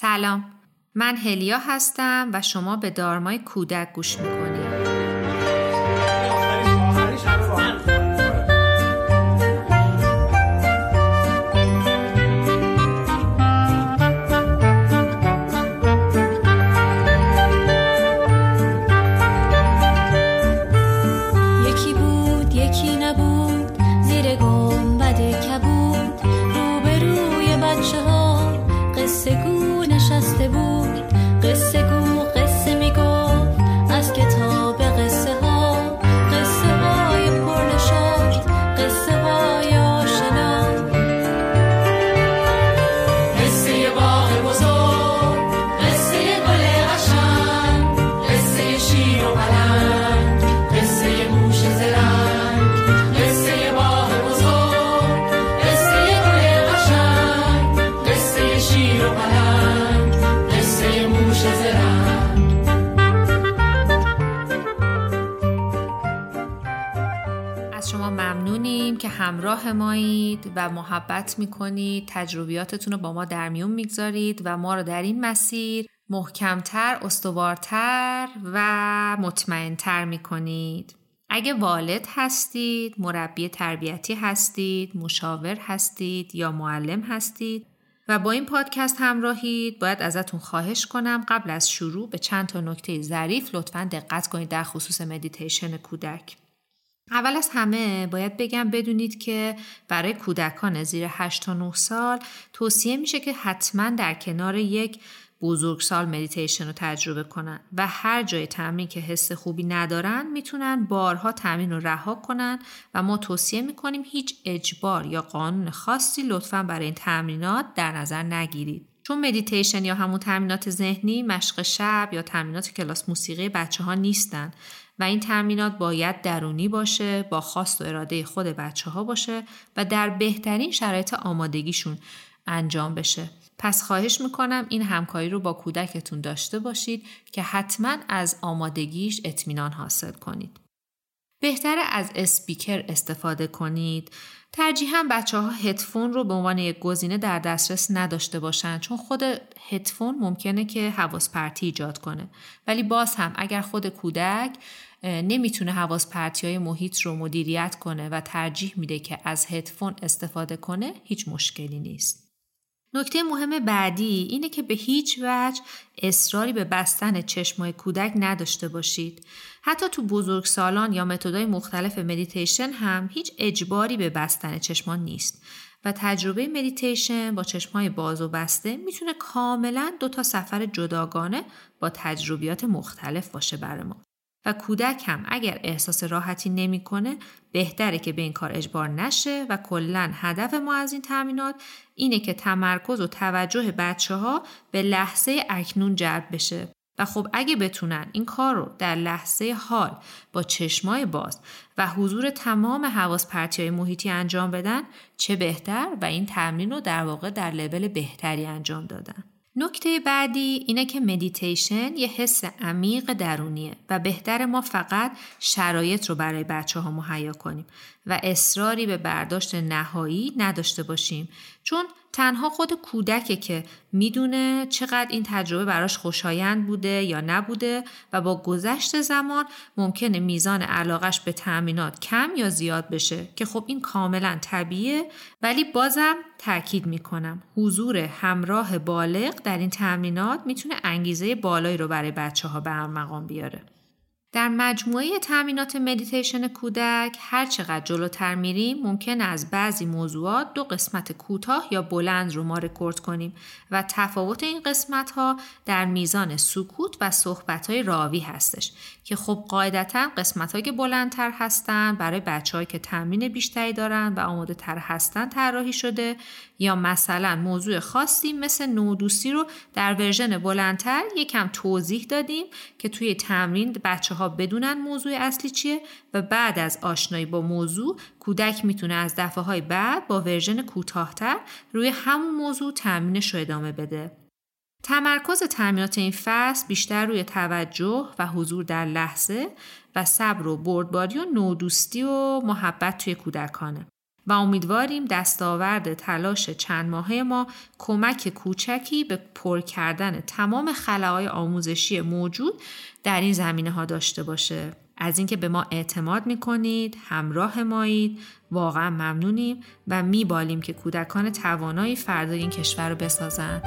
سلام. من هلیا هستم و شما به دارمای کودک گوش می‌کنید. همراه مایید و محبت می‌کنید تجربیاتتون رو با ما در میون می‌گذارید و ما رو در این مسیر محکمتر، استوارتر و مطمئنتر می‌کنید. اگه والد هستید، مربی تربیتی هستید، مشاور هستید یا معلم هستید و با این پادکست همراهید باید ازتون خواهش کنم قبل از شروع به چند تا نکته ظریف لطفا دقت کنید در خصوص مدیتیشن کودک. اول از همه باید بگم بدونید که برای کودکان زیر 8 تا 9 سال توصیه میشه که حتما در کنار یک بزرگسال مدیتیشن رو تجربه کنن و هر جای تمرین که حس خوبی ندارن می‌تونن بارها تمرین رو رها کنن و ما توصیه می‌کنیم هیچ اجبار یا قانون خاصی لطفا برای این تمرینات در نظر نگیرید. چون مدیتیشن یا همون تمرینات ذهنی مشق شب یا تمرینات کلاس موسیقی بچه ها نیستن و این تمرینات باید درونی باشه با خواست و اراده خود بچه ها باشه و در بهترین شرایط آمادگیشون انجام بشه پس خواهش می‌کنم این همکاری رو با کودکتون داشته باشید که حتما از آمادگیش اطمینان حاصل کنید. بهتر از اسپیکر استفاده کنید. ترجیحاً بچه ها هدفون رو به عنوان یک گزینه در دسترس نداشته باشند چون خود هدفون ممکنه که حواس پرتی ایجاد کنه ولی باز هم اگر خود کودک نمی‌تونه حواس پرتی های محیط رو مدیریت کنه و ترجیح میده که از هدفون استفاده کنه هیچ مشکلی نیست. نکته مهم بعدی اینه که به هیچ وجه اصراری به بستن چشمای کودک نداشته باشید. حتی تو بزرگسالان با متدای مختلف مدیتیشن هم هیچ اجباری به بستن چشمان نیست و تجربه مدیتیشن با چشمای باز و بسته می‌تونه کاملا دو تا سفر جداگانه با تجربیات مختلف باشه برای ما. و کودک هم اگر احساس راحتی نمی‌کنه بهتره که به این کار اجبار نشه و کلا هدف ما از این تمرینات اینه که تمرکز و توجه بچه ها به لحظه اکنون جلب بشه و خب اگه بتونن این کار رو در لحظه حال با چشمای باز و حضور تمام حواس پرتی های محیطی انجام بدن چه بهتر و این تمرین رو در واقع در لول بهتری انجام دادن. نکته بعدی اینه که مدیتیشن یه حس عمیق درونیه و بهتر ما فقط شرایط رو برای بچه ها مهیا کنیم. و اصراری به برداشت نهایی نداشته باشیم چون تنها خود کودکه که می‌دونه چقدر این تجربه براش خوشایند بوده یا نبوده و با گذشت زمان ممکنه میزان علاقش به تأمینات کم یا زیاد بشه که خب این کاملا طبیعیه ولی بازم تاکید می‌کنم حضور همراه بالغ در این تمرینات می‌تونه انگیزه بالایی رو برای بچه ها به ارمغان بیاره. در مجموعه تمرینات مدیتیشن کودک هر چقدر جلوتر میریم ممکنه از بعضی موضوعات دو قسمت کوتاه یا بلند رو ما رکورد کنیم و تفاوت این قسمت ها در میزان سکوت و صحبت های راوی هستش که خب قاعدتا قسمت های که بلندتر هستن برای بچه که تمرین بیشتری دارن و آماده تر هستن طراحی شده یا مثلا موضوع خاصی مثل نوع دوستی رو در version بلندتر یکم توضیح دادیم که توی تمرین بچه ها بدونن موضوع اصلی چیه و بعد از آشنایی با موضوع کودک می‌تونه از دفعه های بعد با version کوتاهتر روی همون موضوع تمرینش رو ادامه بده. تمرکز تمرینات این فصل بیشتر روی توجه و حضور در لحظه و صبر و بردباری و نوع دوستی و محبت توی کودکانه. و امیدواریم دستاورد تلاش چند ماهه ما کمک کوچکی به پر کردن تمام خلاهای آموزشی موجود در این زمینه ها داشته باشه. از اینکه به ما اعتماد می‌کنید، همراه مایید، واقعا ممنونیم و میبالیم که کودکان توانایی فردا این کشور رو بسازن.